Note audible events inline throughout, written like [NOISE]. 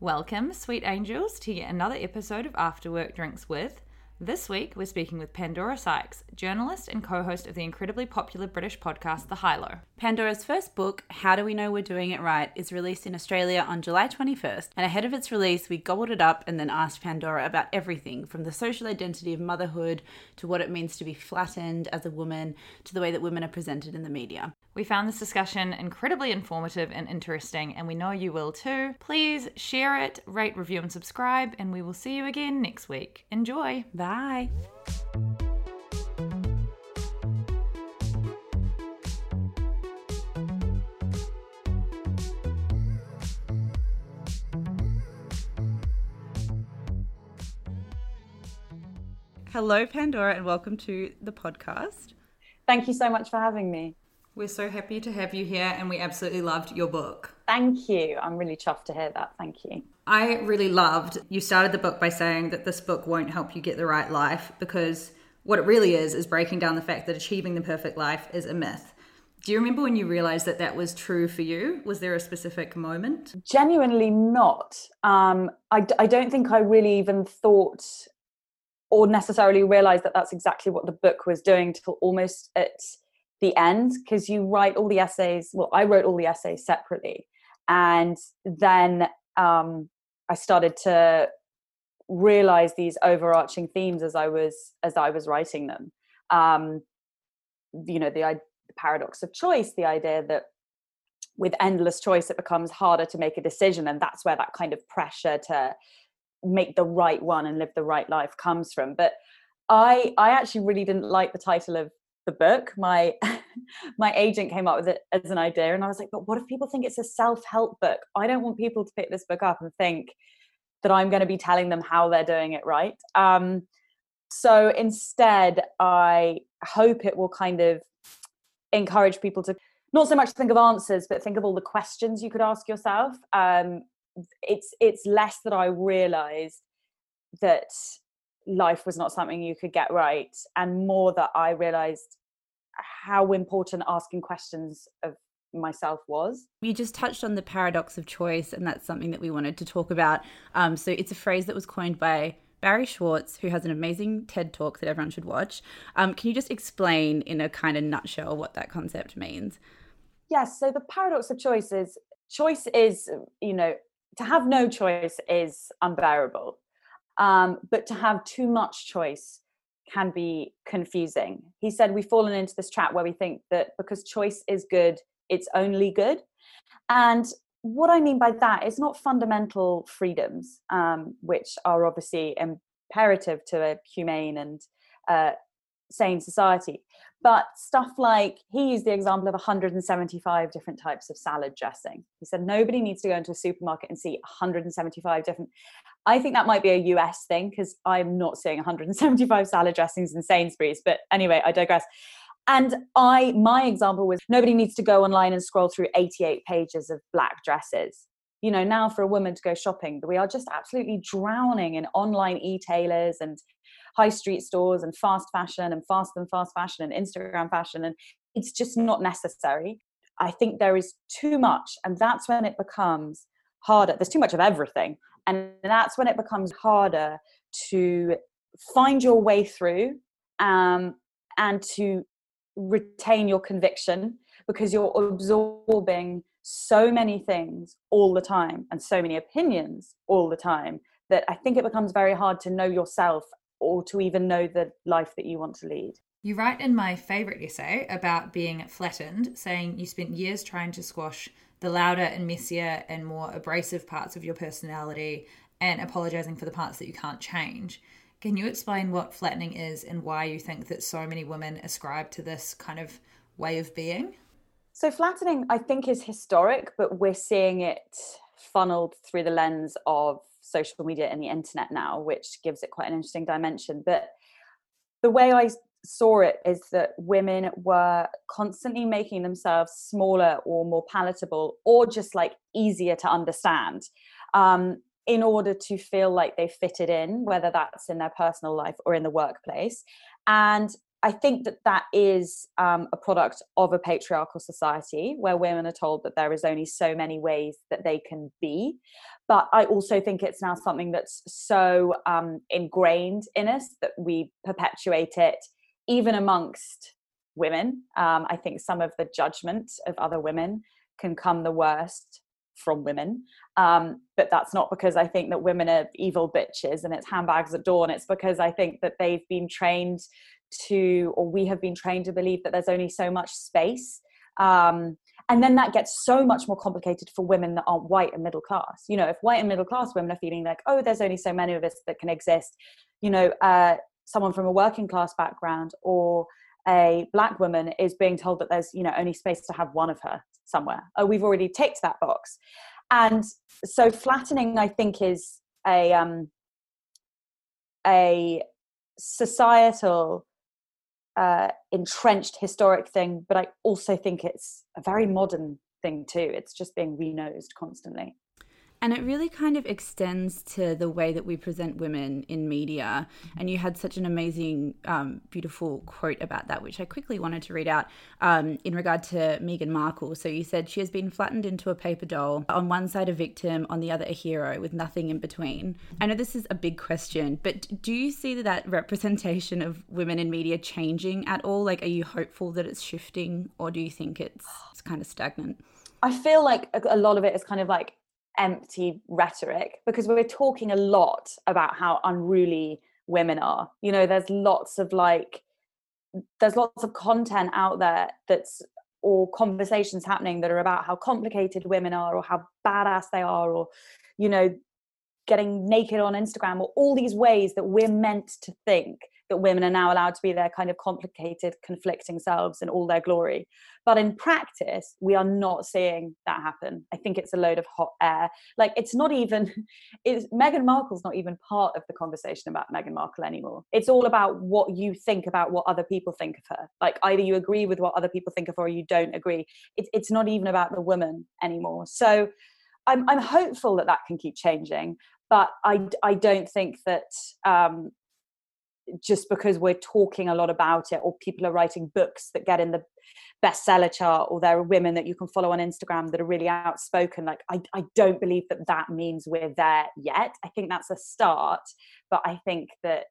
Welcome, sweet angels, to yet another episode of After Work Drinks with. This week, we're speaking with Pandora Sykes, journalist and co host of the incredibly popular British podcast, The High Low. Pandora's first book, How Do We Know We're Doing It Right, is released in Australia on July 21st, and ahead of its release, we gobbled it up and then asked Pandora about everything from the social identity of motherhood to what it means to be flattened as a woman to the way that women are presented in the media. We found this discussion incredibly informative and interesting, and we know you will too. Please share it, rate, review, and subscribe, and we will see you again next week. Enjoy. Bye. Hello, Pandora, and welcome to the podcast. Thank you so much for having me. We're so happy to have you here, and we absolutely loved your book. Thank you. I'm really chuffed to hear that. Thank you. I really loved you started the book by saying that this book won't help you get the right life because what it really is is breaking down the fact that achieving the perfect life is a myth. Do you remember when you realized that that was true for you? Was there a specific moment? Genuinely not. Um, I, I don't think I really even thought or necessarily realize that that's exactly what the book was doing till almost at the end because you write all the essays well i wrote all the essays separately. And then um, i started to realize these overarching themes as i was as i was writing them. Um, you know the, the paradox of choice the idea that with endless choice it becomes harder to make a decision and that's where that kind of pressure to make the right one and live the right life comes from. But i i actually really didn't like the title of the book. My [LAUGHS] my agent came up with it as an idea and i was like but what if people think it's a self-help book? I don't want people to pick this book up and think that i'm going to be telling them how they're doing it right. Um, so instead i hope it will kind of encourage people to not so much think of answers but think of all the questions you could ask yourself. Um, it's it's less that i realized that life was not something you could get right and more that i realized how important asking questions of myself was. You just touched on the paradox of choice, and that's something that we wanted to talk about. Um, so it's a phrase that was coined by Barry Schwartz, who has an amazing TED talk that everyone should watch. Um, can you just explain in a kind of nutshell what that concept means? Yes. So the paradox of choice is choice is, you know, to have no choice is unbearable. Um, but to have too much choice can be confusing. He said we've fallen into this trap where we think that because choice is good, it's only good. And what I mean by that is not fundamental freedoms, um, which are obviously imperative to a humane and uh, sane society, but stuff like he used the example of 175 different types of salad dressing. He said nobody needs to go into a supermarket and see 175 different. I think that might be a US thing because I'm not seeing 175 salad dressings in Sainsbury's. But anyway, I digress. And I, my example was nobody needs to go online and scroll through 88 pages of black dresses. you know now for a woman to go shopping we are just absolutely drowning in online e-tailers and high street stores and fast fashion and fast and fast fashion and instagram fashion and it's just not necessary. I think there is too much and that's when it becomes harder. There's too much of everything and that's when it becomes harder to find your way through um, and to retain your conviction because you're absorbing so many things all the time and so many opinions all the time that I think it becomes very hard to know yourself or to even know the life that you want to lead. You write in my favorite essay about being flattened, saying you spent years trying to squash the louder and messier and more abrasive parts of your personality and apologizing for the parts that you can't change. Can you explain what flattening is and why you think that so many women ascribe to this kind of way of being? So, flattening, I think, is historic, but we're seeing it funneled through the lens of social media and the internet now, which gives it quite an interesting dimension. But the way I saw it is that women were constantly making themselves smaller or more palatable or just like easier to understand um, in order to feel like they fitted in, whether that's in their personal life or in the workplace. And I think that that is um, a product of a patriarchal society where women are told that there is only so many ways that they can be. But I also think it's now something that's so um, ingrained in us that we perpetuate it even amongst women. Um, I think some of the judgment of other women can come the worst from women. Um, but that's not because I think that women are evil bitches and it's handbags at dawn. It's because I think that they've been trained to or we have been trained to believe that there's only so much space um, and then that gets so much more complicated for women that aren't white and middle class. You know if white and middle class women are feeling like oh there's only so many of us that can exist you know uh, someone from a working class background or a black woman is being told that there's you know only space to have one of her somewhere. Oh we've already ticked that box. And so flattening i think is a um a societal uh, entrenched historic thing, but I also think it's a very modern thing too. It's just being renosed constantly. And it really kind of extends to the way that we present women in media. And you had such an amazing, um, beautiful quote about that, which I quickly wanted to read out um, in regard to Meghan Markle. So you said she has been flattened into a paper doll, on one side a victim, on the other a hero, with nothing in between. I know this is a big question, but do you see that representation of women in media changing at all? Like, are you hopeful that it's shifting, or do you think it's, it's kind of stagnant? I feel like a lot of it is kind of like empty rhetoric because we're talking a lot about how unruly women are. You know, there's lots of like, there's lots of content out there that's or conversations happening that are about how complicated women are or how badass they are or you know getting naked on instagram or all these ways that we're meant to think that women are now allowed to be their kind of complicated, conflicting selves in all their glory. But in practice, we are not seeing that happen. I think it's a load of hot air. Like it's not even, [LAUGHS] it's Meghan Markle's not even part of the conversation about Meghan Markle anymore. It's all about what you think about what other people think of her. Like either you agree with what other people think of her or you don't agree. It's it's not even about the woman anymore. So I'm I'm hopeful that that can keep changing but I, I don't think that um, just because we're talking a lot about it or people are writing books that get in the bestseller chart or there are women that you can follow on instagram that are really outspoken like I, I don't believe that that means we're there yet. I think that's a start but i think that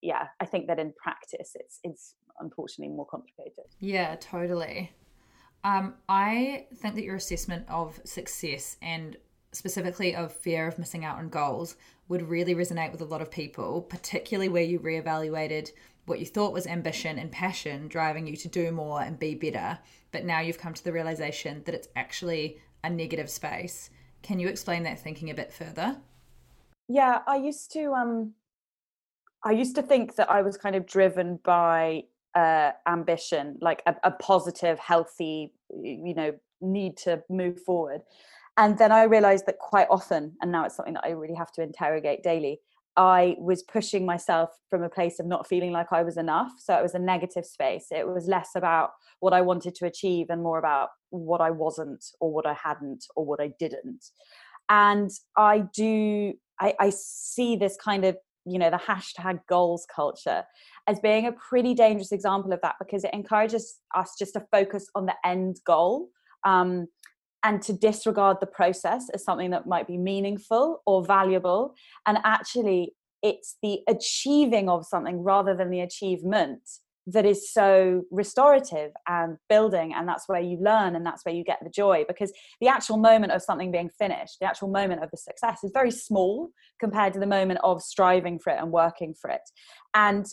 yeah i think that in practice it's it's unfortunately more complicated. Yeah totally. Um, i think that your assessment of success and specifically of fear of missing out on goals, would really resonate with a lot of people, particularly where you reevaluated what you thought was ambition and passion driving you to do more and be better, but now you've come to the realization that it's actually a negative space. Can you explain that thinking a bit further? Yeah, I used to um I used to think that I was kind of driven by uh ambition, like a, a positive, healthy, you know, need to move forward and then i realized that quite often and now it's something that i really have to interrogate daily I was pushing myself from a place of not feeling like I was enough. So it was a negative space. It was less about what I wanted to achieve and more about what I wasn't or what I hadn't or what I didn't. And I do, I, I see this kind of, you know, the hashtag goals culture as being a pretty dangerous example of that because it encourages us just to focus on the end goal. Um, and to disregard the process as something that might be meaningful or valuable. And actually, it's the achieving of something rather than the achievement that is so restorative and building and that's where you learn and that's where you get the joy because the actual moment of something being finished the actual moment of the success is very small compared to the moment of striving for it and working for it and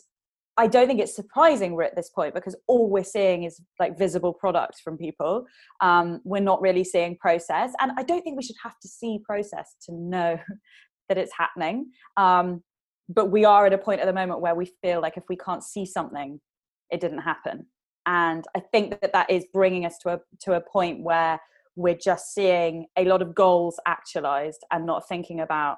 I don't think it's surprising we're at this point because all we're seeing is like visible product from people. Um, we're not really seeing process, and I don't think we should have to see process to know [LAUGHS] that it's happening. Um, but we are at a point at the moment where we feel like if we can't see something, it didn't happen, and I think that that is bringing us to a to a point where we're just seeing a lot of goals actualized and not thinking about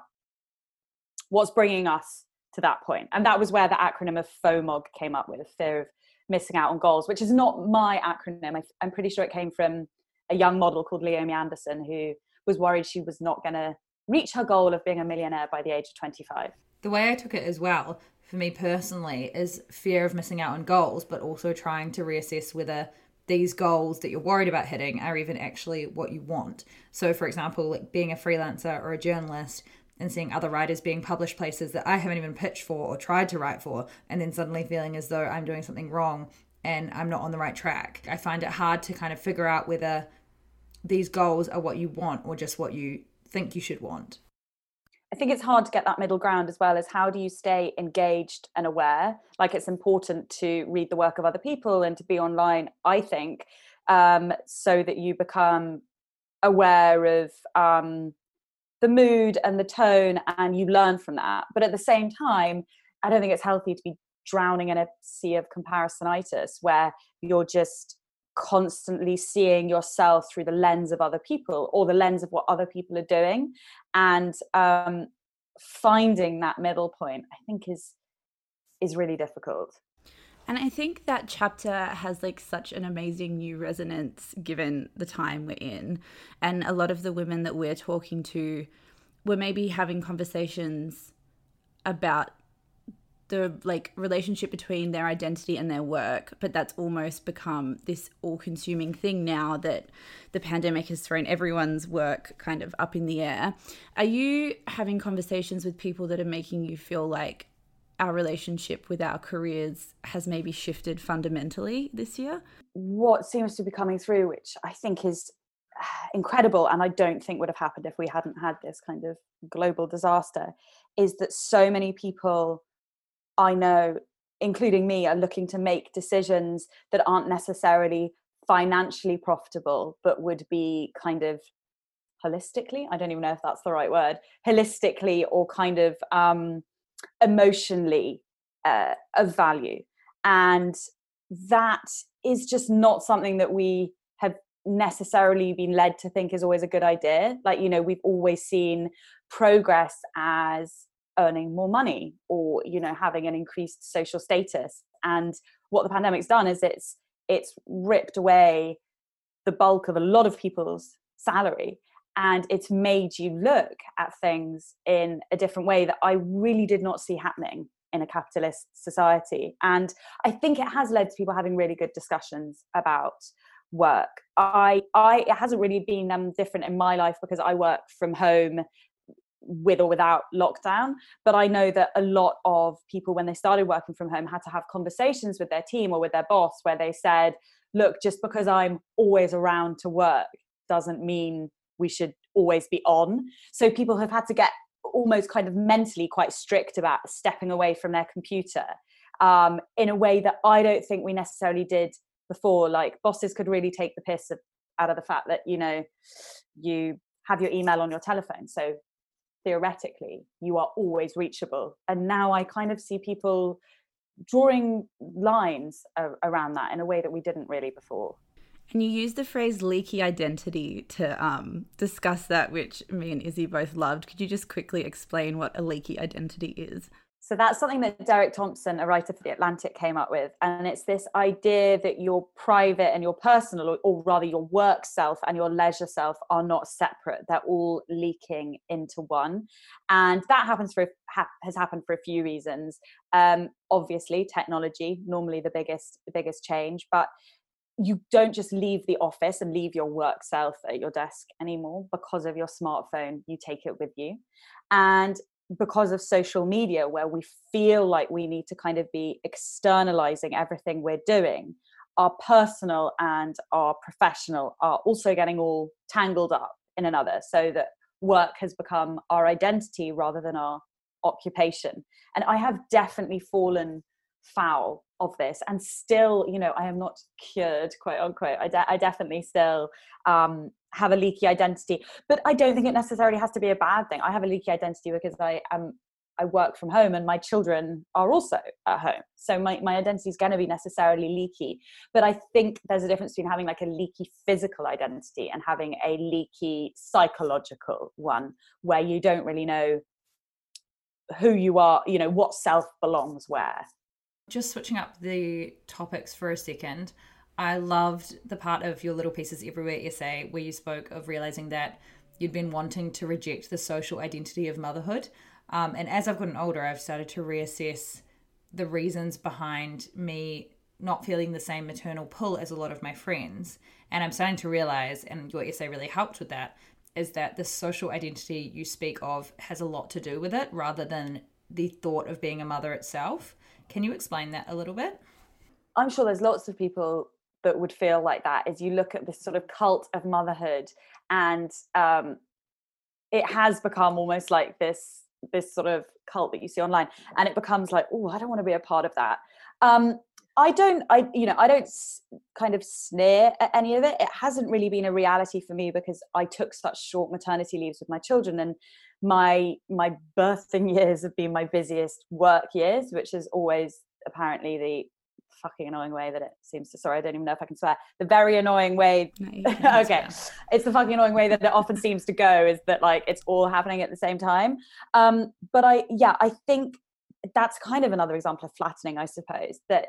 what's bringing us to that point. And that was where the acronym of FOMOG came up with a fear of missing out on goals, which is not my acronym. I, am pretty sure it came from a young model called Leomie Anderson who was worried she was not going to reach her goal of being a millionaire by the age of 25. The way I took it as well, for me personally, is fear of missing out on goals, but also trying to reassess whether these goals that you're worried about hitting are even actually what you want. So, for example, like being a freelancer or a journalist, and seeing other writers being published places that I haven't even pitched for or tried to write for, and then suddenly feeling as though I'm doing something wrong and I'm not on the right track. I find it hard to kind of figure out whether these goals are what you want or just what you think you should want. I think it's hard to get that middle ground as well as how do you stay engaged and aware? Like it's important to read the work of other people and to be online, I think, um, so that you become aware of um, the mood and the tone and you learn from that. But at the same time i don't think it's healthy to be drowning in a sea of comparisonitis where you're just constantly seeing yourself through the lens of other people or the lens of what other people are doing. And um, finding that middle point i think is is really difficult and I think that chapter has like such an amazing new resonance given the time we're in. And a lot of the women that we're talking to were maybe having conversations about the like relationship between their identity and their work but that's almost become this all-consuming thing now that the pandemic has thrown everyone's work kind of up in the air are you having conversations with people that are making you feel like our relationship with our careers has maybe shifted fundamentally this year? What seems to be coming through, which I think is [SIGHS] incredible, and I don't think would have happened if we hadn't had this kind of global disaster, is that so many people I know, including me, are looking to make decisions that aren't necessarily financially profitable, but would be kind of holistically i don't even know if that's the right word holistically or kind of um emotionally uh, of value. And that is just not something that we have necessarily been led to think is always a good idea. Like you know we've always seen progress as earning more money or you know having an increased social status. And what the pandemic's done is it's it's ripped away the bulk of a lot of people's salary and it's made you look at things in a different way that I really did not see happening in a capitalist society. And I think it has led to people having really good discussions about work. I, I, it hasn't really been um, different in my life because I work from home with or without lockdown. But I know that a lot of people, when they started working from home, had to have conversations with their team or with their boss where they said, look, just because I'm always around to work doesn't mean we should always be on. So people have had to get almost kind of mentally quite strict about stepping away from their computer um, in a way that I don't think we necessarily did before. Like bosses could really take the piss of, out of the fact that, you know, you have your email on your telephone. So theoretically, you are always reachable. And now I kind of see people drawing lines around that in a way that we didn't really before. And you use the phrase leaky identity to um, discuss that, which me and Izzy both loved. Could you just quickly explain what a leaky identity is? So that's something that Derek Thompson, a writer for The Atlantic, came up with. And it's this idea that your private and your personal, or, rather your work self and your leisure self, are not separate. They're all leaking into one. And that happens for ha- has happened for a few reasons. Um, obviously, technology, normally the biggest, the biggest change, but you don't just leave the office and leave your work self at your desk anymore because of your smartphone you take it with you. And because of social media where we feel like we need to kind of be externalizing everything we're doing our personal and our professional are also getting all tangled up in another so that work has become our identity rather than our occupation. And i have definitely fallen foul of this and still you know i am not cured quote unquote. I, de- I definitely still um, have a leaky identity but i don't think it necessarily has to be a bad thing. I have a leaky identity because i am i work from home and my children are also at home. So my, my identity is going to be necessarily leaky but i think there's a difference between having like a leaky physical identity and having a leaky psychological one where you don't really know who you are you know what self belongs where just switching up the topics for a second I loved the part of your Little Pieces Everywhere essay where you spoke of realizing that you'd been wanting to reject the social identity of motherhood. Um, and as I've gotten older, I've started to reassess the reasons behind me not feeling the same maternal pull as a lot of my friends. And I'm starting to realize, and your essay really helped with that, is that the social identity you speak of has a lot to do with it rather than the thought of being a mother itself. Can you explain that a little bit? I'm sure there's lots of people that would feel like that as you look at this sort of cult of motherhood and um, it has become almost like this this sort of cult that you see online and it becomes like oh i don't want to be a part of that um, i don't i you know i don't s- kind of sneer at any of it it hasn't really been a reality for me because i took such short maternity leaves with my children and my my birthing years have been my busiest work years which is always apparently the fucking annoying way that it seems to sorry i don't even know if i can swear the very annoying way [LAUGHS] no, [LAUGHS] okay it's the fucking annoying way that it often seems to go is that like it's all happening at the same time. Um but i yeah i think that's kind of another example of flattening i suppose that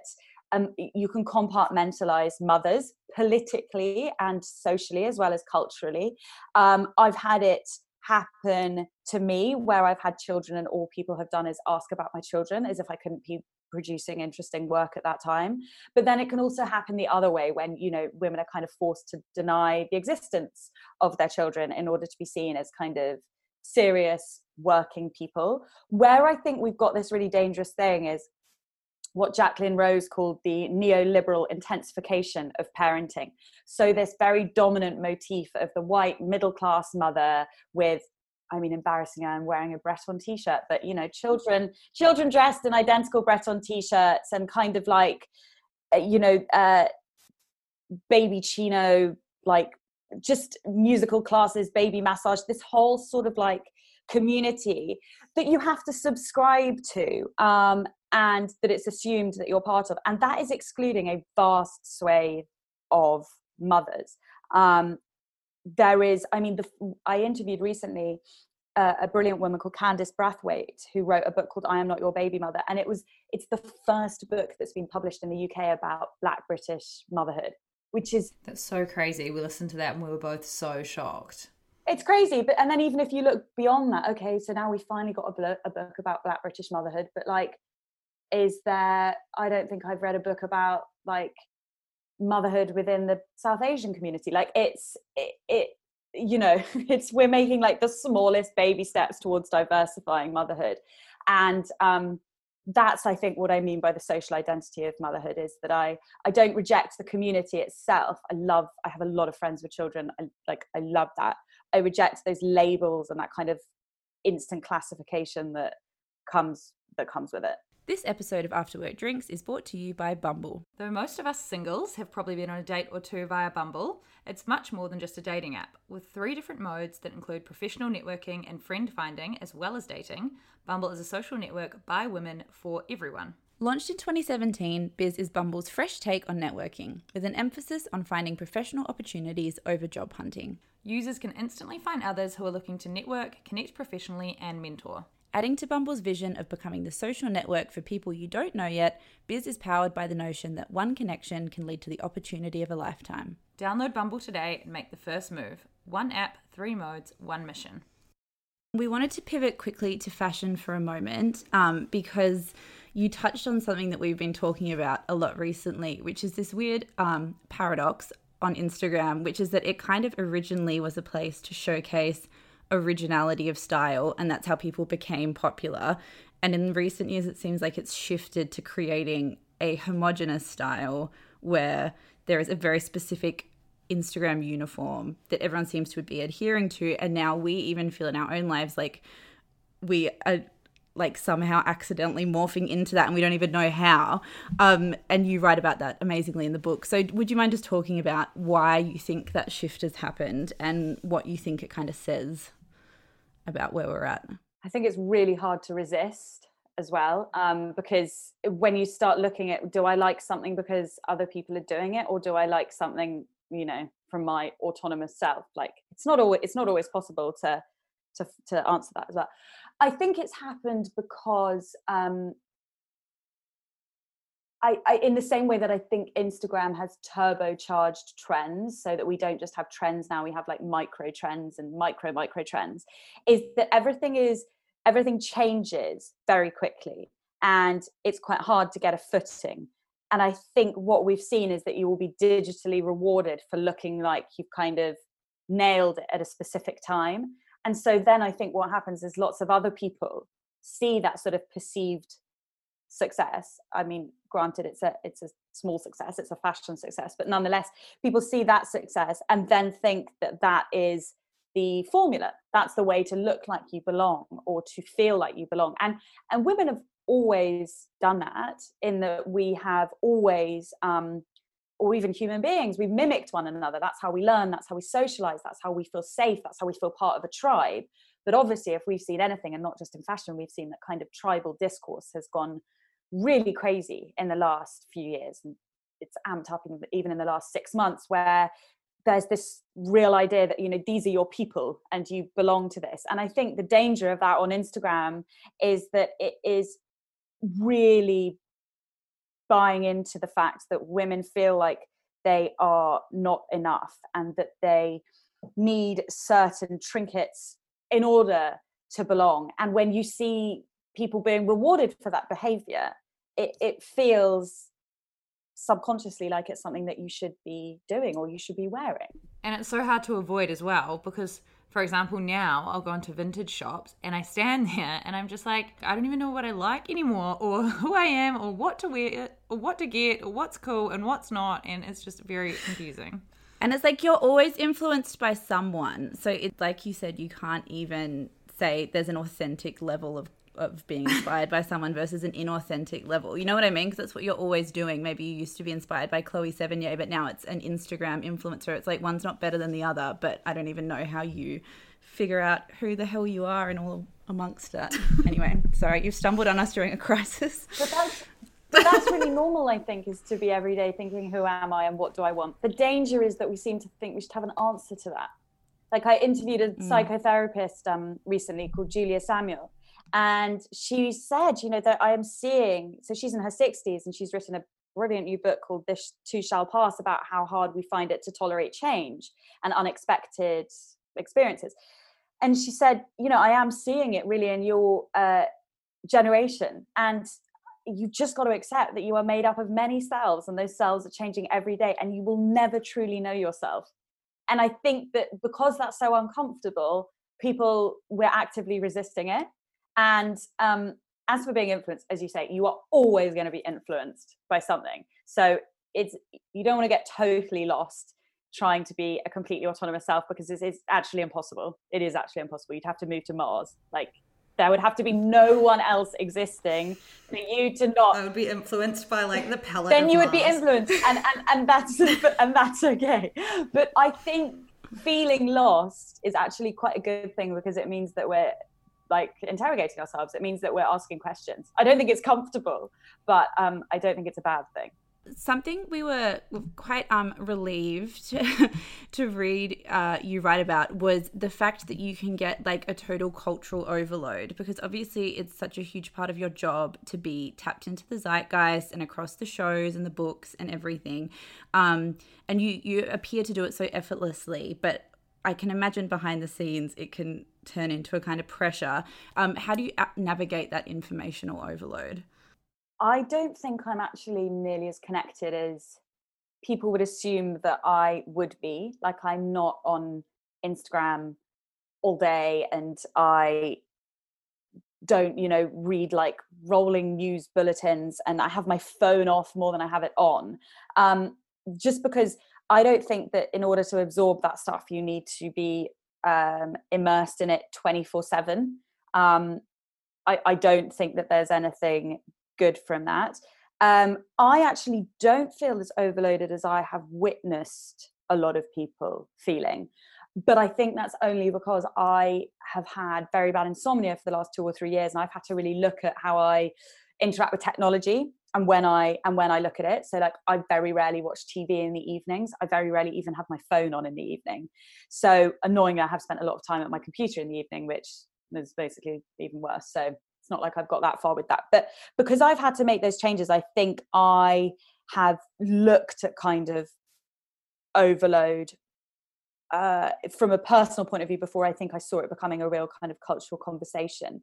um, you can compartmentalize mothers politically and socially as well as culturally. Um, i've had it happen to me where I've had children and all people have done is ask about my children as if I couldn't be producing interesting work at that time. But then it can also happen the other way when you know women are kind of forced to deny the existence of their children in order to be seen as kind of serious working people. Where i think we've got this really dangerous thing is what Jacqueline Rose called the neoliberal intensification of parenting. So, this very dominant motif of the white middle class mother with I mean, embarrassing. I'm wearing a Breton t-shirt, but you know, children, children dressed in identical Breton t-shirts and kind of like, uh, you know, uh, babyccino, like just musical classes, baby massage. This whole sort of like community that you have to subscribe to, um, and that it's assumed that you're part of, and that is excluding a vast swathe of mothers. Um, there is i mean the, i interviewed recently uh, a brilliant woman called candice brathwaite who wrote a book called i am not your baby mother and it was it's the first book that's been published in the uk about black british motherhood which is that's so crazy we listened to that and we were both so shocked it's crazy but and then even if you look beyond that okay so now we finally got a, blo- a book about black british motherhood but like is there i don't think i've read a book about like motherhood within the South Asian community. Like it's it, it you know [LAUGHS] it's we're making like the smallest baby steps towards diversifying motherhood, and um, that's I think what I mean by the social identity of motherhood is that I I don't reject the community itself. I love I have a lot of friends with children. I, like I love that. I reject those labels and that kind of instant classification that comes that comes with it. This episode of After Work Drinks is brought to you by Bumble. Though most of us singles have probably been on a date or two via Bumble, it's much more than just a dating app. With three different modes that include professional networking and friend finding, as well as dating, Bumble is a social network by women for everyone. Launched in 2017, Biz is Bumble's fresh take on networking, with an emphasis on finding professional opportunities over job hunting. Users can instantly find others who are looking to network, connect professionally, and mentor. Adding to Bumble's vision of becoming the social network for people you don't know yet, Biz is powered by the notion that one connection can lead to the opportunity of a lifetime. Download Bumble today and make the first move. One app, three modes, one mission. We wanted to pivot quickly to fashion for a moment um, because you touched on something that we've been talking about a lot recently, which is this weird um, paradox on Instagram, which is that it kind of originally was a place to showcase originality of style, and that's how people became popular. And in recent years, it seems like it's shifted to creating a homogenous style where there is a very specific Instagram uniform that everyone seems to be adhering to. And now we even feel in our own lives like we are like somehow accidentally morphing into that and we don't even know how. Um, and you write about that amazingly in the book. So would you mind just talking about why you think that shift has happened and what you think it kind of says about where we're at? I think it's really hard to resist as well um, because when you start looking at do I like something because other people are doing it or do I like something you know from my autonomous self like it's not always it's not always possible to to to answer that as well I think it's happened because um, I, I, in the same way that I think Instagram has turbocharged trends, so that we don't just have trends now, we have like micro trends and micro micro trends, is that everything is everything changes very quickly, and it's quite hard to get a footing. And I think what we've seen is that you will be digitally rewarded for looking like you've kind of nailed it at a specific time and so then i think what happens is lots of other people see that sort of perceived success i mean granted it's a it's a small success it's a fashion success but nonetheless people see that success and then think that that is the formula. That's the way to look like you belong or to feel like you belong. And and women have always done that in that we have always um or even human beings we've mimicked one another. That's how we learn that's how we socialize that's how we feel safe that's how we feel part of a tribe. But obviously if we've seen anything and not just in fashion we've seen that kind of tribal discourse has gone really crazy in the last few years and it's amped up in, even in the last six months where there's this real idea that you know these are your people and you belong to this and i think the danger of that on instagram is that it is really buying into the fact that women feel like they are not enough and that they need certain trinkets in order to belong. And when you see people being rewarded for that behavior, it, it feels subconsciously like it's something that you should be doing or you should be wearing. And it's so hard to avoid as well because for example, now I'll go into vintage shops and I stand [LAUGHS] there and I'm just like, I don't even know what I like anymore, or [LAUGHS] who I am, or what to wear, or what to get, or what's cool and what's not. And it's just very confusing. And it's like you're always influenced by someone. So it's like you said, you can't even say there's an authentic level of of being inspired by someone versus an inauthentic level. You know what I mean? Because that's what you're always doing. Maybe you used to be inspired by Chloe Sevigny, but now it's an Instagram influencer. It's like one's not better than the other, but I don't even know how you figure out who the hell you are and all amongst it. [LAUGHS] anyway, sorry, you've stumbled on us during a crisis. But that's, but that's really normal, I think, is to be every day thinking, who am I and what do I want? The danger is that we seem to think we should have an answer to that. Like I interviewed a mm. psychotherapist um, recently called Julia Samuel, and she said you know that i am seeing so she's in her 60s and she's written a brilliant new book called this too shall pass about how hard we find it to tolerate change and unexpected experiences. And she said you know i am seeing it really in your uh, generation and you've just got to accept that you are made up of many selves and those selves are changing every day and you will never truly know yourself. And i think that because that's so uncomfortable people we're actively resisting it and um, as for being influenced, as you say, you are always going to be influenced by something. So it's you don't want to get totally lost trying to be a completely autonomous self because this is actually impossible. It is actually impossible. You'd have to move to Mars. Like there would have to be no one else existing for you to not. I would be influenced by like the pellet. Then you would be influenced, and and and that's [LAUGHS] and that's okay. But I think feeling lost is actually quite a good thing because it means that we're like interrogating ourselves. It means that we're asking questions. I don't think it's comfortable, but um, I don't think it's a bad thing something we were quite um, relieved [LAUGHS] to read uh, you write about was the fact that you can get like a total cultural overload because obviously it's such a huge part of your job to be tapped into the zeitgeist and across the shows and the books and everything um, and you you appear to do it so effortlessly but I can imagine behind the scenes it can turn into a kind of pressure. Um, how do you navigate that informational overload? I don't think I'm actually nearly as connected as people would assume that I would be. Like I'm not on Instagram all day and I don't, you know, read like rolling news bulletins and I have my phone off more than I have it on. Um, just because I don't think that in order to absorb that stuff, you need to be um, immersed in it 24 7. Um, I, I don't think that there's anything good from that. Um, I actually don't feel as overloaded as I have witnessed a lot of people feeling. But I think that's only because I have had very bad insomnia for the last two or three years, and I've had to really look at how I interact with technology and when I and when I look at it. So like I very rarely watch TV in the evenings. I very rarely even have my phone on in the evening. So annoyingly, I have spent a lot of time at my computer in the evening, which is basically even worse. So it's not like I've got that far with that. But because I've had to make those changes, I think I have looked at kind of overload uh, from a personal point of view before I think I saw it becoming a real kind of cultural conversation.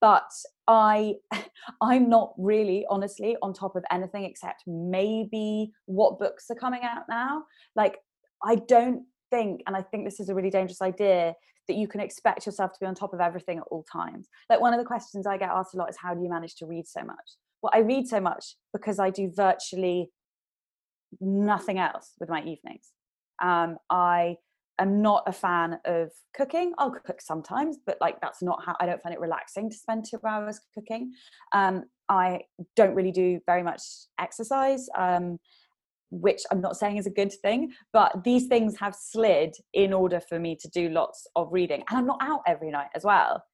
But I, [LAUGHS] I'm not really, honestly, on top of anything except maybe what books are coming out now. Like, I don't think, and I think this is a really dangerous idea, that you can expect yourself to be on top of everything at all times. Like one of the questions I get asked a lot is how do you manage to read so much? Well, I read so much because I do virtually nothing else with my evenings. Um, I am not a fan of cooking. I'll cook sometimes, but like that's not how I don't find it relaxing to spend two hours cooking. Um, I don't really do very much exercise. Um, which I'm not saying is a good thing, but these things have slid in order for me to do lots of reading. And I'm not out every night as well.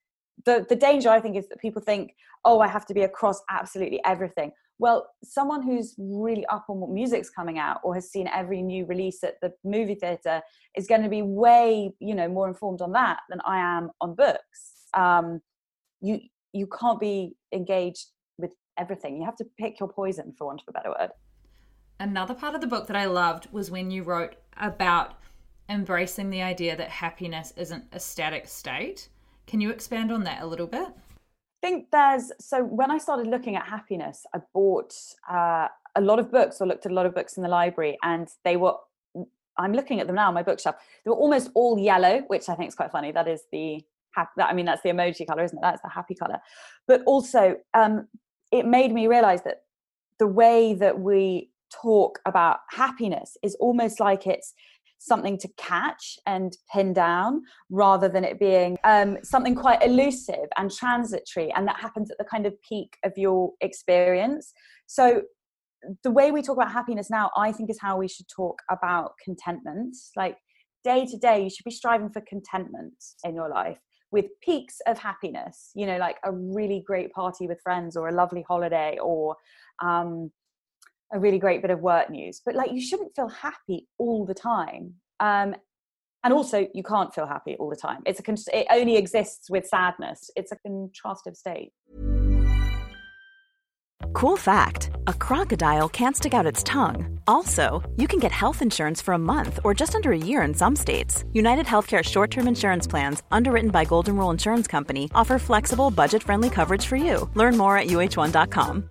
The, the danger, I think, is that people think, oh, I have to be across absolutely everything. Well, someone who's really up on what music's coming out or has seen every new release at the movie theatre is going to be way, you know, more informed on that than I am on books. Um, you you can't be engaged with everything. You have to pick your poison, for want of a better word another part of the book that I loved was when you wrote about embracing the idea that happiness isn't a static state. Can you expand on that a little bit? I think there's so when I started looking at happiness, I bought uh, a lot of books or looked at a lot of books in the library, and they were. I'm looking at them now on my bookshelf. They were almost all yellow, which I think is quite funny. That is the I mean, that's the emoji color, isn't it? That's the happy color. But also, um, it made me realize that the way that we talk about happiness is almost like it's something to catch and pin down rather than it being um, something quite elusive and transitory and that happens at the kind of peak of your experience. So the way we talk about happiness now i think is how we should talk about contentment. Like day to day you should be striving for contentment in your life with peaks of happiness you know like a really great party with friends or a lovely holiday or um, a really great bit of work news but like you shouldn't feel happy all the time um, and also you can't feel happy all the time. It's a it only exists with sadness. It's a contrastive state. Cool fact a crocodile can't stick out its tongue. Also you can get health insurance for a month or just under a year in some states. United healthcare short-term insurance plans underwritten by golden rule insurance company offer flexible budget-friendly coverage for you. Learn more at uh1.com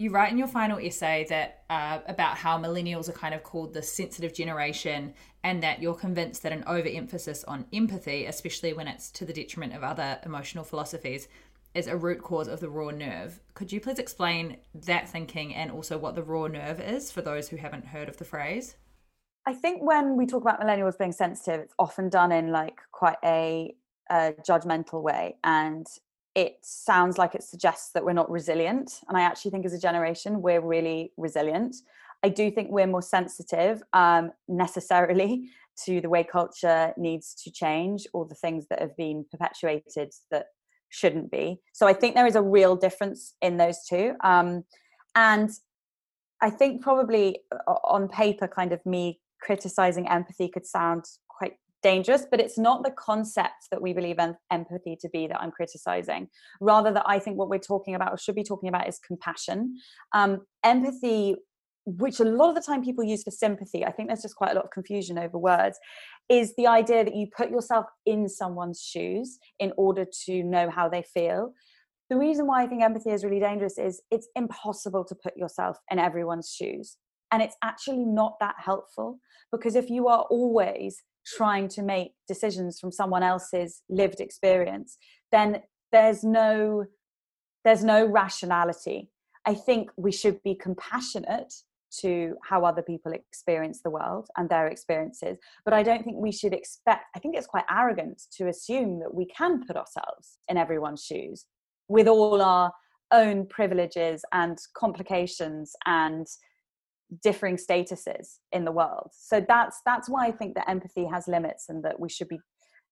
you write in your final essay that uh, about how millennials are kind of called the sensitive generation, and that you're convinced that an overemphasis on empathy, especially when it's to the detriment of other emotional philosophies, is a root cause of the raw nerve. Could you please explain that thinking and also what the raw nerve is for those who haven't heard of the phrase? I think when we talk about millennials being sensitive, it's often done in like quite a, a judgmental way. And it sounds like it suggests that we're not resilient. And I actually think as a generation, we're really resilient. I do think we're more sensitive um, necessarily [LAUGHS] to the way culture needs to change or the things that have been perpetuated that shouldn't be. So I think there is a real difference in those two. Um, and I think probably uh, on paper, kind of me criticizing empathy could sound dangerous, but it's not the concept that we believe em- empathy to be that I'm criticizing. Rather, that I think what we're talking about or should be talking about is compassion. Um, empathy which a lot of the time people use for sympathy, I think there's just quite a lot of confusion over words, is the idea that you put yourself in someone's shoes in order to know how they feel. The reason why I think empathy is really dangerous is it's impossible to put yourself in everyone's shoes. And it's actually not that helpful because if you are always trying to make decisions from someone else's lived experience, then there's no there's no rationality. I think we should be compassionate to how other people experience the world and their experiences. But I don't think we should expect, I think it's quite arrogant to assume that we can put ourselves in everyone's shoes with all our own privileges and complications and differing statuses in the world so that's that's why i think that empathy has limits and that we should be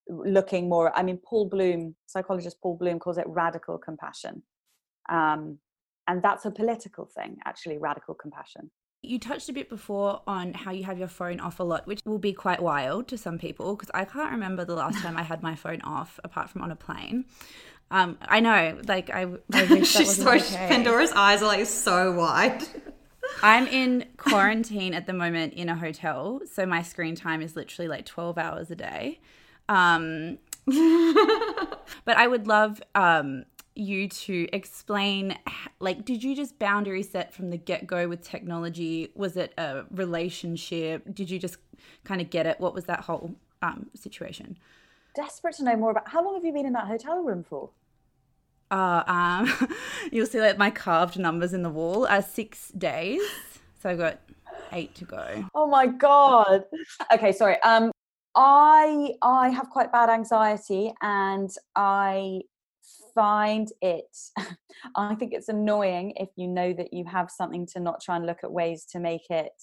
looking more i mean paul bloom psychologist paul bloom calls it radical compassion um, and that's a political thing actually radical compassion you touched a bit before on how you have your phone off a lot, which will be quite wild to some people because I can't remember the last time I had my phone off apart from on a plane. Um, I know, like I, I [LAUGHS] wasn't so, okay. Pandora's eyes are like so wide. [LAUGHS] I'm in quarantine at the moment in a hotel, so my screen time is literally like 12 hours a day. Um, but I would love um, you to explain like did you just boundary set from the get-go with technology? Was it a relationship? Did you just kind of get it? What was that whole um, situation? Desperate to know more about how long have you been in that hotel room for uh, um, [LAUGHS] you'll see like my carved numbers in the wall are six days. So i've got eight to go. Oh my god. Okay sorry. Um i i have quite bad anxiety and i find it [LAUGHS] i think it's annoying if you know that you have something to not try and look at ways to make it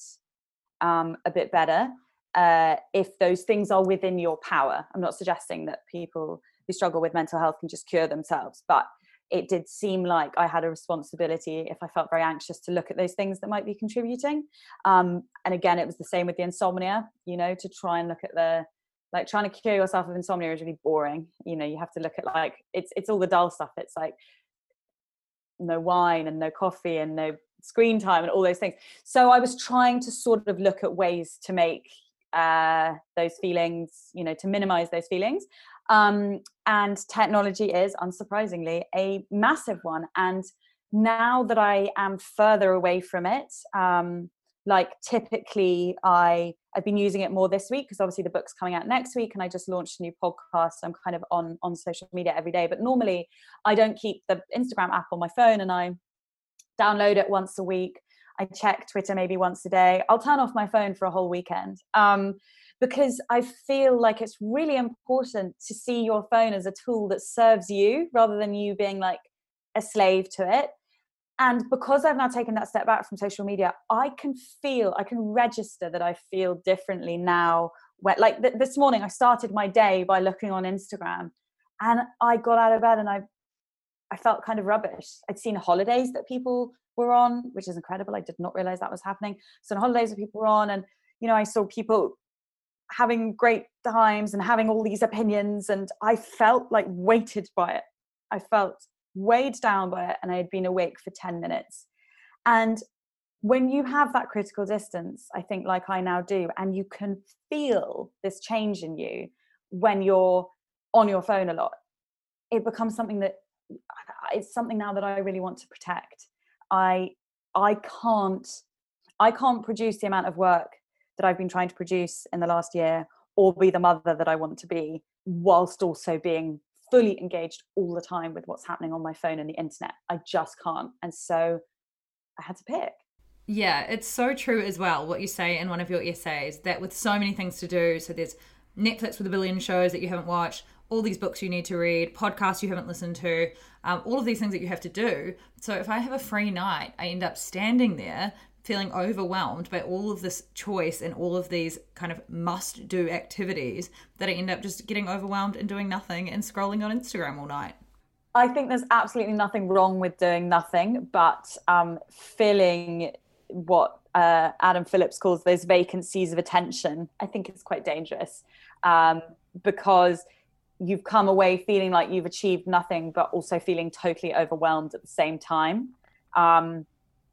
um, a bit better uh, if those things are within your power. I'm not suggesting that people who struggle with mental health can just cure themselves but it did seem like i had a responsibility if i felt very anxious to look at those things that might be contributing. Um, and again it was the same with the insomnia you know to try and look at the like trying to cure yourself of insomnia is really boring you know you have to look at like it's it's all the dull stuff. It's like no wine and no coffee and no screen time and all those things. So i was trying to sort of look at ways to make uh, those feelings you know to minimize those feelings um, and technology is unsurprisingly a massive one. And now that i am further away from it um, like typically i i've been using it more this week because obviously the book's coming out next week and i just launched a new podcast. So i'm kind of on on social media every day. But normally i don't keep the instagram app on my phone and i download it once a week. I check twitter maybe once a day. I'll turn off my phone for a whole weekend. Um, because i feel like it's really important to see your phone as a tool that serves you rather than you being like a slave to it. And because i've now taken that step back from social media i can feel i can register that i feel differently now. Where like th- this morning i started my day by looking on instagram and i got out of bed and i i felt kind of rubbish. I'd seen holidays that people were on which is incredible. I did not realize that was happening. So holidays that people were on and you know i saw people having great times and having all these opinions and i felt like weighted by it i felt weighed down by it and I had been awake for 10 minutes. And when you have that critical distance, I think, like I now do, and you can feel this change in you when you're on your phone a lot, it becomes something that it's something now that I really want to protect. I I can't I can't produce the amount of work that I've been trying to produce in the last year or be the mother that I want to be whilst also being fully engaged all the time with what's happening on my phone and the internet. I just can't. And so I had to pick. Yeah, it's so true as well, what you say in one of your essays that with so many things to do, so there's Netflix with a billion shows that you haven't watched, all these books you need to read, podcasts you haven't listened to, um, all of these things that you have to do. So if I have a free night, I end up standing there feeling overwhelmed by all of this choice and all of these kind of must do activities that I end up just getting overwhelmed and doing nothing and scrolling on Instagram all night. I think there's absolutely nothing wrong with doing nothing, but um, filling what uh, Adam Phillips calls those vacancies of attention, I think it's quite dangerous um, because you've come away feeling like you've achieved nothing, but also feeling totally overwhelmed at the same time. Um,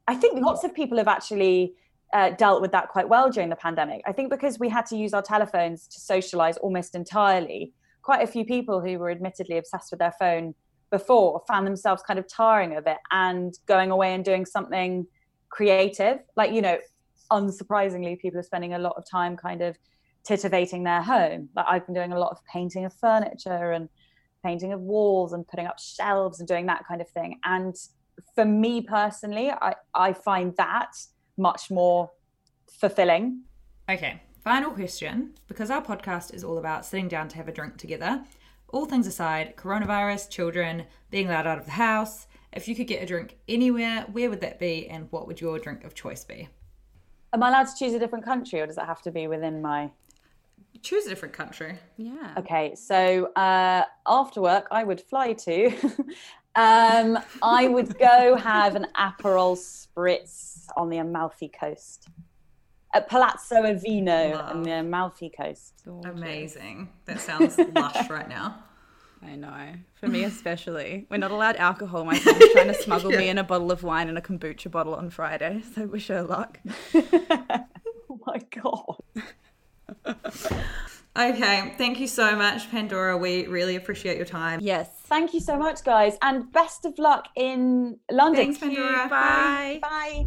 I think lots of people have actually uh, dealt with that quite well during the pandemic. I think because we had to use our telephones to socialize almost entirely, quite a few people who were admittedly obsessed with their phone before found themselves kind of tiring of it and going away and doing something creative. Like, you know, unsurprisingly, people are spending a lot of time kind of titivating their home. Like, I've been doing a lot of painting of furniture and painting of walls and putting up shelves and doing that kind of thing. And for me personally, I, I find that much more fulfilling. Okay, final question. Because our podcast is all about sitting down to have a drink together, all things aside, coronavirus, children, being allowed out of the house, if you could get a drink anywhere, where would that be and what would your drink of choice be? Am I allowed to choose a different country or does it have to be within my choose a different country. Yeah. Okay, so uh, after work, I would fly to [LAUGHS] Um, I would go have an Aperol Spritz on the Amalfi Coast. At Palazzo Avino Love. on the Amalfi Coast. Amazing. That sounds lush right now. [LAUGHS] I know. For me especially. We're not allowed alcohol. My friend's trying to smuggle [LAUGHS] yeah. me in a bottle of wine and a kombucha bottle on Friday. So wish her luck. [LAUGHS] oh my god. Okay, thank you so much, Pandora. We really appreciate your time. Yes. Thank you so much, guys, and best of luck in London. Thanks, Pandora. Bye. Bye.